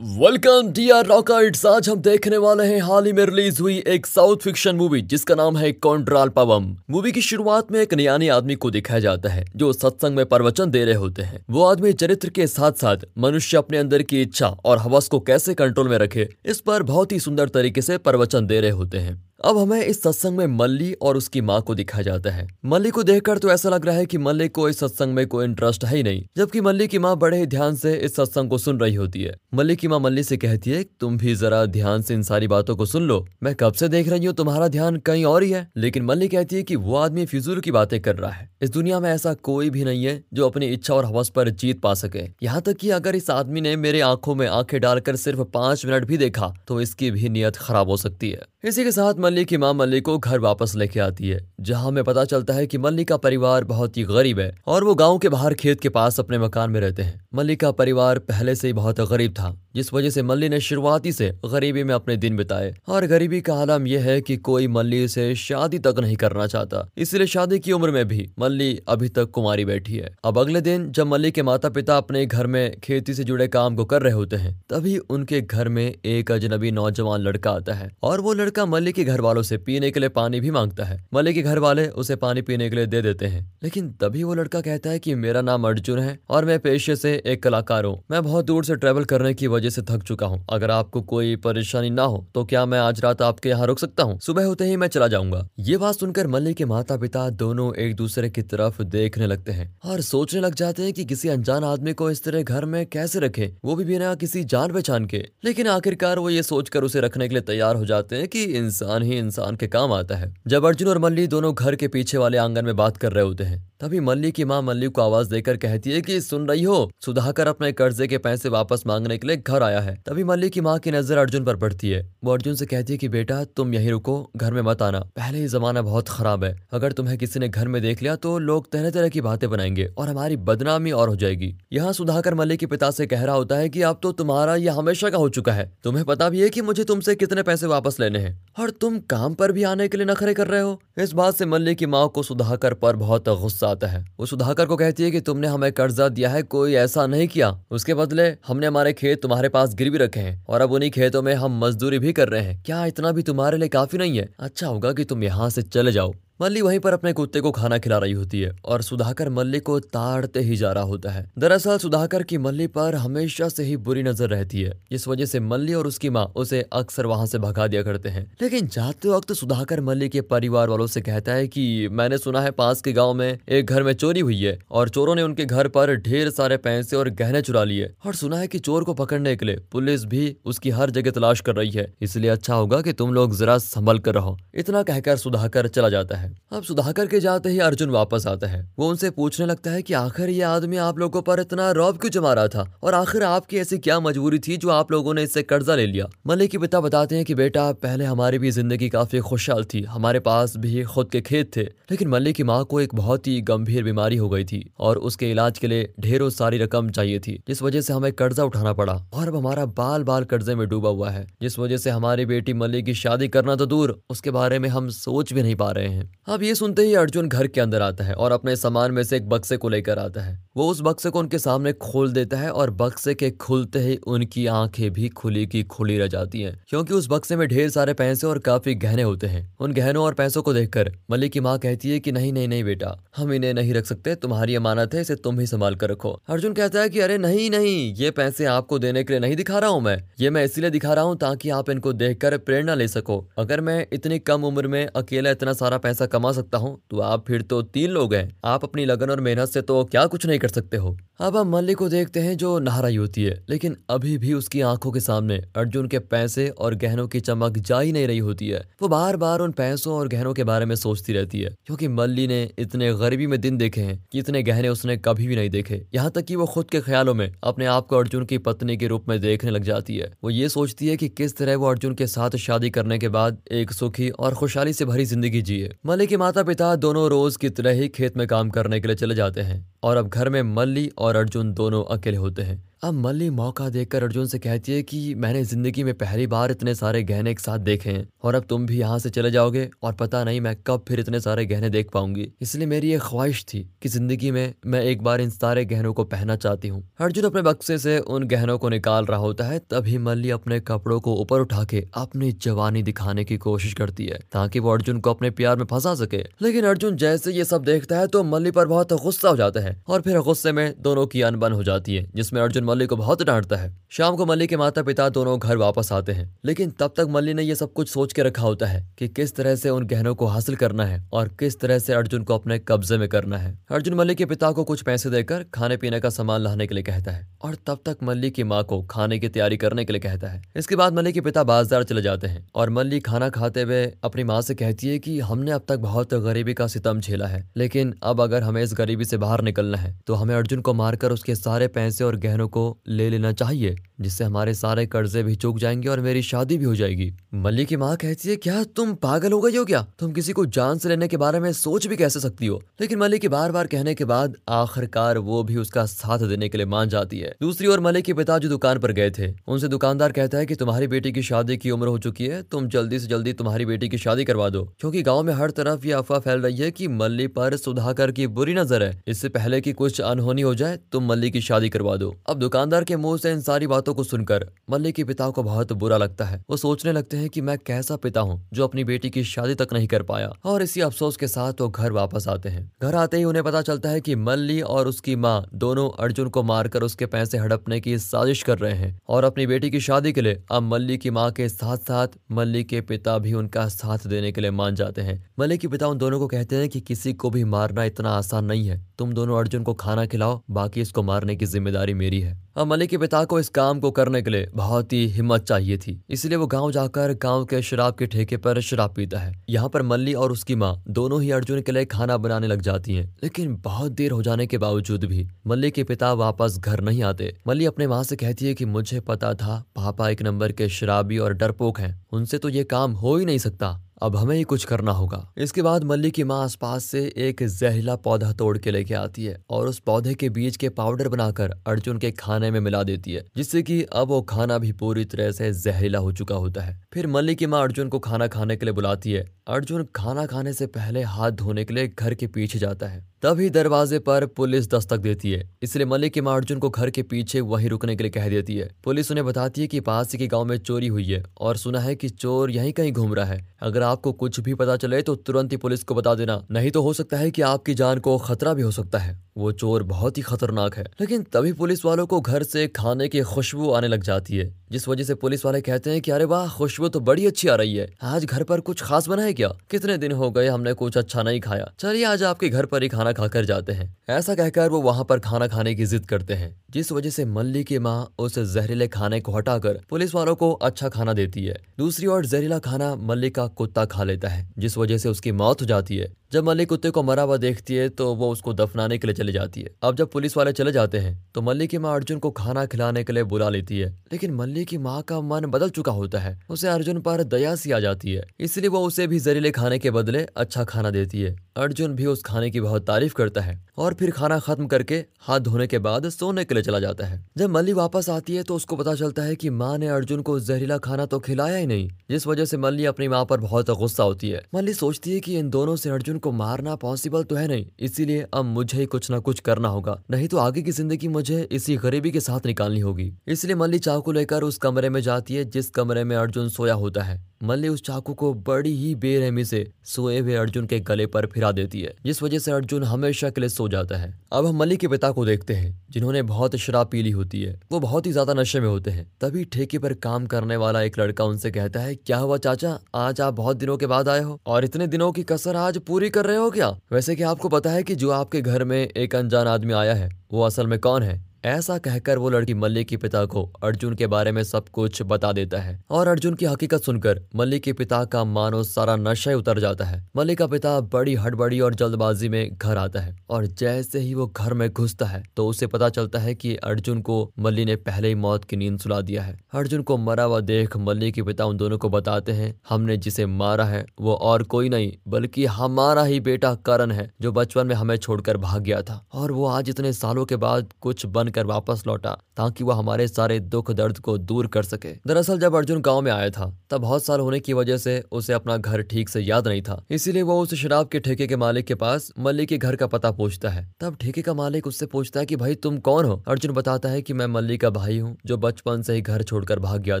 Welcome dear रॉकर्ट्स आज हम देखने वाले हैं, हाल ही में रिलीज़ हुई एक साउथ फिक्शन मूवी, जिसका नाम है कॉन्ट्राल पवम। मूवी की शुरुआत में एक न्यानी आदमी को दिखाया जाता है, जो सत्संग में प्रवचन दे रहे होते हैं। वो आदमी चरित्र के साथ साथ मनुष्य अपने अंदर की इच्छा और हवस को कैसे कंट्रोल में रखे, इस पर बहुत ही सुंदर तरीके से प्रवचन दे रहे होते हैं। अब हमें इस सत्संग में मल्ली और उसकी माँ को दिखाया जाता है। मल्ली को देखकर तो ऐसा लग रहा है कि मल्ली को इस सत्संग में कोई इंटरेस्ट है ही नहीं, जबकि मल्ली की माँ बड़े ही ध्यान से इस सत्संग को सुन रही होती है। मल्ली की माँ मल्ली से कहती है, तुम भी जरा ध्यान से इन सारी बातों को सुन लो। मैं कब से देख रही हूँ, तुम्हारा ध्यान कहीं और ही है। लेकिन मल्ली कहती है की वो आदमी फिजूल की बातें कर रहा है। इस दुनिया में ऐसा कोई भी नहीं है जो अपनी इच्छा और हवस पर जीत पा सके। यहाँ तक की अगर इस आदमी ने मेरे आँखों में आँखें डालकर सिर्फ़ पाँच मिनट भी देखा तो इसकी भी नियत खराब हो सकती है। इसी के साथ मल्ली की माँ मल्लिक को घर वापस लेके आती है, जहाँ हमें पता चलता है कि मल्लिक का परिवार बहुत ही गरीब है और वो गाँव के बाहर खेत के पास अपने मकान में रहते हैं। मल्लिक का परिवार पहले से ही बहुत गरीब था। जिस वजह से मल्ली ने शुरुआती से गरीबी में अपने दिन बिताए। और गरीबी का आलम यह है कि कोई मल्ली से शादी तक नहीं करना चाहता। इसलिए शादी की उम्र में भी मल्ली अभी तक कुमारी बैठी है। अब अगले दिन जब मल्ली के माता पिता अपने घर में खेती से जुड़े काम को कर रहे होते हैं, तभी उनके घर में एक अजनबी नौजवान लड़का आता है। और वो लड़का मल्ली के घर वालों से पीने के लिए पानी भी माँगता है। मल्ली के घर वाले उसे पानी पीने के लिए दे देते हैं। लेकिन तभी वो लड़का कहता है की मेरा नाम अर्जुन है और मैं पेशे से एक कलाकार हूँ। मैं बहुत दूर से ट्रेवल करने की वजह से थक चुका हूँ। अगर आपको कोई परेशानी ना हो तो क्या मैं आज रात आपके यहाँ रुक सकता हूँ? सुबह होते ही मैं चला जाऊँगा। ये बात सुनकर मल्ली के माता पिता दोनों एक दूसरे की तरफ़ देखने लगते हैं और सोचने लग जाते हैं कि किसी अनजान आदमी को इस तरह घर में कैसे रखे? वो भी बिना किसी जान पहचान के। लेकिन आखिरकार वो ये सोचकर उसे रखने के लिए तैयार हो जाते हैं कि इंसान ही इंसान के काम आता है। जब अर्जुन और मल्ली दोनों घर के पीछे वाले आँगन में बात कर रहे होते हैं, तभी मल्ली की माँ मल्ली को आवाज़ देकर कहती है कि, सुन रही हो? सुधाकर अपने कर्जे के पैसे वापस मांगने के लिए घर आया है। तभी मल्ली की माँ की नज़र अर्जुन पर पड़ती है। वो अर्जुन से कहती है कि, बेटा, तुम यहीं रुको, घर में मत आना। पहले ही जमाना बहुत खराब है। अगर तुम्हें किसी ने घर में देख लिया तो लोग तरह तरह की बातें बनाएँगे और हमारी बदनामी और हो जाएगी। यहाँ सुधाकर मल्ली के पिता से कह रहा होता है की, अब तो तुम्हारा यह हमेशा का हो चुका है। तुम्हें पता भी है की मुझे तुमसे कितने पैसे वापस लेने हैं। और तुम काम पर भी आने के लिए नखरे कर रहे हो? इस बात से मल्ली की माँ को सुधाकर पर बहुत गुस्सा आता है। वो सुधाकर को कहती है कि, तुमने हमें कर्जा दिया है, कोई ऐसा नहीं किया। उसके बदले हमने हमारे खेत तुम्हारे पास गिरवी रखे हैं और अब उन्हीं खेतों में हम मजदूरी भी कर रहे हैं। क्या इतना भी तुम्हारे लिए काफ़ी नहीं है? अच्छा होगा कि तुम यहाँ से चले जाओ। मल्ली वहीं पर अपने कुत्ते को खाना खिला रही होती है और सुधाकर मल्ली को ताड़ते ही जा रहा होता है। दरअसल सुधाकर की मल्ली पर हमेशा से ही बुरी नज़र रहती है। इस वजह से मल्ली और उसकी माँ उसे अक्सर वहाँ से भगा दिया करते हैं। लेकिन जाते वक्त सुधाकर मल्ली के परिवार वालों से कहता है कि, मैंने सुना है पास के गाँव में एक घर में चोरी हुई है और चोरों ने उनके घर पर ढेर सारे पैसे और गहने चुरा लिए और सुना है की चोर को पकड़ने के लिए पुलिस भी उसकी हर जगह तलाश कर रही है। इसलिए अच्छा होगा की तुम लोग जरा संभल कर रहो। इतना कहकर सुधाकर चला जाता है। है। अब सुधाकर के जाते ही अर्जुन वापस आता है। वो उनसे पूछने लगता है कि आखिर ये आदमी आप लोगों पर इतना रौब क्यों जमा रहा था? और आखिर आपकी ऐसी क्या मजबूरी थी जो आप लोगों ने इससे कर्जा ले लिया? मलिक के पिता बताते हैं कि बेटा, पहले हमारी भी ज़िंदगी काफ़ी खुशहाल थी। हमारे पास भी खुद के खेत थे। लेकिन मल्लिक की माँ को एक बहुत ही गंभीर बीमारी हो गई थी और उसके इलाज के लिए ढेरों सारी रकम चाहिए थी, जिस वजह से हमें कर्जा उठाना पड़ा। और अब हमारा बाल बाल कर्जे में डूबा हुआ है, जिस वजह से हमारी बेटी मल्लिक की शादी करना तो दूर, उसके बारे में हम सोच भी नहीं पा रहे हैं। अब ये सुनते ही अर्जुन घर के अंदर आता है और अपने सामान में से एक बक्से को लेकर आता है। वो उस बक्से को उनके सामने खोल देता है और बक्से के खुलते ही उनकी आँखें भी खुली की खुली रह जाती हैं, क्योंकि उस बक्से में ढेर सारे पैसे और काफ़ी गहने होते हैं। उन गहनों और पैसों को देखकर मलिक की माँ कहती है कि, नहीं नहीं नहीं बेटा, हम इन्हें नहीं रख सकते, तुम्हारी अमानत है, इसे तुम ही संभाल कर रखो। अर्जुन कहता है की, अरे नहीं नहीं, ये पैसे आपको देने के लिए नहीं दिखा रहा हूँ मैं। ये मैं इसीलिए दिखा रहा हूँ ताकि आप इनको देखकर प्रेरणा ले सको। अगर मैं इतनी कम उम्र में अकेला इतना सारा पैसा कमा सकता हूँ तो आप फिर तो तीन लोग हैं। आप अपनी लगन और मेहनत से तो क्या कुछ नहीं कर सकते हो। अब हम मल्ली को देखते हैं जो नहा रही होती है, लेकिन अभी भी उसकी आँखों के सामने अर्जुन के पैसे और गहनों की चमक जा ही नहीं रही होती है। वो बार बार उन पैसों और गहनों के बारे में सोचती रहती है, क्योंकि मल्ली ने इतने गरीबी में दिन देखे हैं कि इतने गहने उसने कभी भी नहीं देखे। यहाँ तक कि वो खुद के ख्यालों में अपने आप को अर्जुन की पत्नी के रूप में देखने लग जाती है। वो ये सोचती है कि किस तरह वो अर्जुन के साथ शादी करने के बाद एक सुखी और खुशहाली से भरी ज़िंदगी जिए। मल्ली की माता पिता दोनों रोज की तरह ही खेत में काम करने के लिए चले जाते हैं और अब घर में मल्ली और अर्जुन दोनों अकेले होते हैं। अब मल्ली मौका देखकर अर्जुन से कहती है कि मैंने ज़िंदगी में पहली बार इतने सारे गहने एक साथ देखे हैं, और अब तुम भी यहाँ से चले जाओगे, और पता नहीं मैं कब फिर इतने सारे गहने देख पाऊँगी। इसलिए मेरी ये ख्वाहिश थी कि ज़िंदगी में मैं एक बार इन सारे गहनों को पहनना चाहती हूँ। अर्जुन अपने बक्से से उन गहनों को निकाल रहा होता है, तभी मल्ली अपने कपड़ों को ऊपर उठा के अपनी जवानी दिखाने की कोशिश करती है, ताकि वो अर्जुन को अपने प्यार में फंसा सके। लेकिन अर्जुन जैसे ये सब देखता है तो मल्ली पर बहुत गुस्सा हो जाता है, और फिर गुस्से में दोनों की अनबन हो जाती है, जिसमें अर्जुन मल्ली को बहुत डांटता है। शाम को मल्ली के माता पिता दोनों घर वापस आते हैं, लेकिन तब तक मल्ली ने यह सब कुछ सोच के रखा होता है कि किस तरह से उन गहनों को हासिल करना है और किस तरह से अर्जुन को अपने कब्जे में करना है। अर्जुन मल्ली के पिता को कुछ पैसे देकर खाने पीने का सामान लाने के लिए कहता है और तब तक मल्ली की माँ को खाने की तैयारी करने के लिए कहता है। इसके बाद मल्ली के पिता बाज़ार चले जाते हैं और मल्ली खाना खाते हुए अपनी माँ से कहती है कि हमने अब तक बहुत गरीबी का सितम झेला है, लेकिन अब अगर हमें इस गरीबी से बाहर निकलना है तो हमें अर्जुन को मारकर उसके सारे पैसे और गहनों को ले लेना चाहिए, जिससे हमारे सारे कर्जे भी चुक जाएँगे और मेरी शादी भी हो जाएगी। मल्ली की माँ कहती है, क्या तुम पागल हो गई हो क्या? तुम किसी को जान से लेने के बारे में सोच भी कैसे सकती हो? लेकिन मल्ली की बार बार कहने के बाद आखिरकार वो भी उसका साथ देने के लिए मान जाती है। दूसरी ओर मल्ली के पिता जो दुकान पर गए थे। उनसे दुकानदार कहता है की, तुम्हारी बेटी की शादी की उम्र हो चुकी है, तुम जल्दी से जल्दी तुम्हारी बेटी की शादी करवा दो। क्योंकि गाँव में हर तरफ़ ये अफवाह फैल रही है की मल्ली पर सुधाकर की बुरी नज़र है। इससे पहले की कुछ अनहोनी हो जाए, तुम मल्ली की शादी करवा दो। अब दुकानदार के मुँह से इन सारी बातों को सुनकर मल्ली के पिता को बहुत बुरा लगता है। वो सोचने लगते हैं कि मैं कैसा पिता हूँ, जो अपनी बेटी की शादी तक नहीं कर पाया। और इसी अफसोस के साथ वो घर वापस आते हैं। घर आते ही उन्हें पता चलता है कि मल्ली और उसकी माँ दोनों अर्जुन को मारकर उसके पैसे हड़पने की साजिश कर रहे हैं। और अपनी बेटी की शादी के लिए अब मल्ली की माँ के साथ साथ मल्ली के पिता भी उनका साथ देने के लिए मान जाते हैं। मल्ली के पिता उन दोनों को कहते हैं कि किसी को भी मारना इतना आसान नहीं है। तुम दोनों अर्जुन को खाना खिलाओ, बाकी इसको मारने की ज़िम्मेदारी मेरी है। अब मलिक के पिता को इस काम को करने के लिए बहुत ही हिम्मत चाहिए थी। इसलिए वो गाँव जाकर गाँव के शराब के ठेके पर शराब पीता है। यहाँ पर मल्ली और उसकी माँ दोनों ही अर्जुन के लिए खाना बनाने लग जाती हैं, लेकिन बहुत देर हो जाने के बावजूद भी मल्ली के पिता वापस घर नहीं आते। मल्ली अपने माँ से कहती है कि मुझे पता था पापा एक नंबर के शराबी और डरपोक हैं, उनसे तो ये काम हो ही नहीं सकता। अब हमें ही कुछ करना होगा। इसके बाद मल्ली की माँ आसपास से एक जहरीला पौधा तोड़ के लेके आती है और उस पौधे के बीज के पाउडर बनाकर अर्जुन के खाने में मिला देती है, जिससे कि अब वो खाना भी पूरी तरह से जहरीला हो चुका होता है। फिर मल्ली की माँ अर्जुन को खाना खाने के लिए बुलाती है। अर्जुन खाना खाने से पहले हाथ धोने के लिए घर के पीछे जाता है। तभी दरवाजे पर पुलिस दस्तक देती है, इसलिए मलिक की माँ अर्जुन को घर के पीछे वहीं रुकने के लिए कह देती है। पुलिस उन्हें बताती है कि पास के गाँव में चोरी हुई है और सुना है कि चोर यहीं कहीं घूम रहा है। अगर आपको कुछ भी पता चले तो तुरंत ही पुलिस को बता देना। नहीं तो हो सकता है कि आपकी जान को खतरा भी हो सकता है। वो चोर बहुत ही खतरनाक है। लेकिन तभी पुलिस वालों को घर से खाने की खुशबू आने लग जाती है। जिस वजह से पुलिस वाले कहते हैं कि, अरे वाह, खुशबू तो बड़ी अच्छी आ रही है। आज घर पर कुछ खास बना है क्या? कितने दिन हो गए हमने कुछ अच्छा नहीं खाया। चलिए, आज आपके घर पर ही खाना खाकर जाते हैं। ऐसा कहकर वो वहाँ पर खाना खाने की जिद करते हैं, जिस वजह से मल्ली की माँ उस जहरीले खाने को हटाकर पुलिस वालों को अच्छा खाना देती है। दूसरी ओर जहरीला खाना मल्ली का कुत्ता खा लेता है, जिस वजह से उसकी मौत हो जाती है। जब मल्ली कुत्ते को मरा हुआ देखती है तो वो उसको दफनाने के लिए चली जाती है। अब जब पुलिस वाले चले जाते हैं तो मल्ली की माँ अर्जुन को खाना खिलाने के लिए बुला लेती है। लेकिन मल्ली की माँ का मन बदल चुका होता है। उसे अर्जुन पर दया सी आ जाती है। इसलिए वो उसे भी जहरीले खाने के बदले अच्छा खाना देती है। अर्जुन भी उस खाने की बहुत तारीफ़ करता है और फिर खाना खत्म करके हाथ धोने के बाद सोने के लिए चला जाता है। जब मल्ली वापस आती है तो उसको पता चलता है कि माँ ने अर्जुन को जहरीला खाना तो खिलाया ही नहीं, जिस वजह से मल्ली अपनी माँ पर बहुत गुस्सा होती है। मल्ली सोचती है कि इन दोनों से अर्जुन को मारना पॉसिबल तो है नहीं, इसीलिए अब मुझे ही कुछ ना कुछ करना होगा। नहीं तो आगे की ज़िंदगी मुझे इसी गरीबी के साथ निकालनी होगी। इसलिए मल्ली चाव को लेकर उस कमरे में जाती है, जिस कमरे में अर्जुन सोया होता है। मल्ली उस चाकू को बड़ी ही बेरहमी से सोए हुए अर्जुन के गले पर फिरा देती है। जिस वजह से अर्जुन हमेशा के लिए सो जाता है। अब हम मल्ली के पिता को देखते हैं, जिन्होंने बहुत शराब पी ली होती है। वो बहुत ही ज़्यादा नशे में होते हैं। तभी ठेके पर काम करने वाला एक लड़का उनसे कहता है, क्या हुआ चाचा? आज आप बहुत दिनों के बाद आए हो। और इतने दिनों की कसर आज पूरी कर रहे हो क्या? वैसे क्या आपको पता है की जो आपके घर में एक अनजान आदमी आया है, वो असल में कौन है? ऐसा कहकर वो लड़की मल्ली के पिता को अर्जुन के बारे में सब कुछ बता देता है। और अर्जुन की हकीकत सुनकर मल्ली के पिता का मानो सारा नशा उतर जाता है। मल्ली का पिता बड़ी हड़बड़ी और जल्दबाजी में घर आता है और जैसे ही वो घर में घुसता है तो उसे पता चलता है कि अर्जुन को मल्ली ने पहले ही मौत की नींद सुला दिया है। अर्जुन को मरा हुआ देख मल्ली के पिता उन दोनों को बताते हैं, हमने जिसे मारा है, वो और कोई नहीं, बल्कि हमारा ही बेटा करण है, जो बचपन में हमें छोड़कर भाग गया था। और वो आज इतने सालों के बाद कुछ बन बनकर वापस लौटा, ताकि वह हमारे सारे दुख दर्द को दूर कर सके। दरअसल जब अर्जुन गाँव में आया था, तब बहुत साल होने की वजह से उसे अपना घर ठीक से याद नहीं था। इसीलिए वो उस शराब के ठेके के मालिक के पास मल्ली के घर का पता पूछता है। तब ठेके का मालिक उससे पूछता है कि, भाई, तुम कौन हो? अर्जुन बताता है की मैं मल्ली का भाई हूँ, जो बचपन से ही घर छोड़कर भाग गया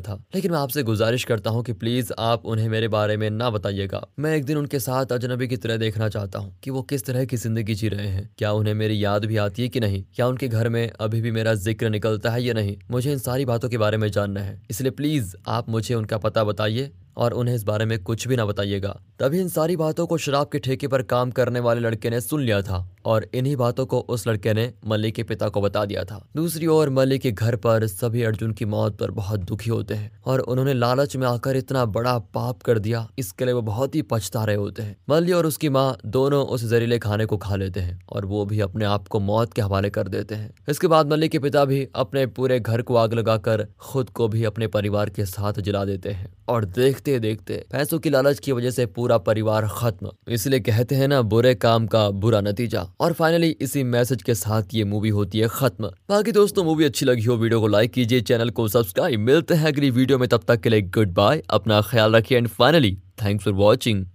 था। लेकिन मैं आपसे गुजारिश करता हूँ की प्लीज़ आप उन्हें मेरे बारे में ना बताइएगा। मैं एक दिन उनके साथ अजनबी की तरह देखना चाहता हूँ कि वो किस तरह की ज़िंदगी जी रहे हैं। क्या उन्हें मेरी याद भी आती है कि नहीं? क्या उनके घर में अभी भी मेरा ज़िक्र निकलता है या नहीं, मुझे इन सारी बातों के बारे में जानना है। इसलिए प्लीज़ आप मुझे उनका पता बताइए और उन्हें इस बारे में कुछ भी ना बताइएगा। तभी इन सारी बातों को शराब के ठेके पर काम करने वाले लड़के ने सुन लिया था। और इन्हीं बातों को उस लड़के ने मल्लिक के पिता को बता दिया था। दूसरी ओर मल्लिक के घर पर सभी अर्जुन की मौत पर बहुत दुखी होते हैं और उन्होंने लालच में आकर इतना बड़ा पाप कर दिया, इसके लिए वो बहुत ही पछता रहे होते हैं। मल्ली और उसकी माँ दोनों उस जहरीले खाने को खा लेते हैं और वो भी अपने आप को मौत के हवाले कर देते हैं। इसके बाद मल्लिक के पिता भी अपने पूरे घर को आग लगाकर खुद को भी अपने परिवार के साथ जला देते हैं और देखते देखते पैसों की लालच की वजह से पूरा परिवार खत्म। इसलिए कहते हैं ना, बुरे काम का बुरा नतीजा। और फाइनली इसी मैसेज के साथ ये मूवी होती है खत्म। बाकी दोस्तों मूवी अच्छी लगी हो वीडियो को लाइक कीजिए चैनल को सब्सक्राइब मिलते हैं अगली वीडियो में, तब तक के लिए गुड बाय अपना ख्याल रखिए and finally thanks for watching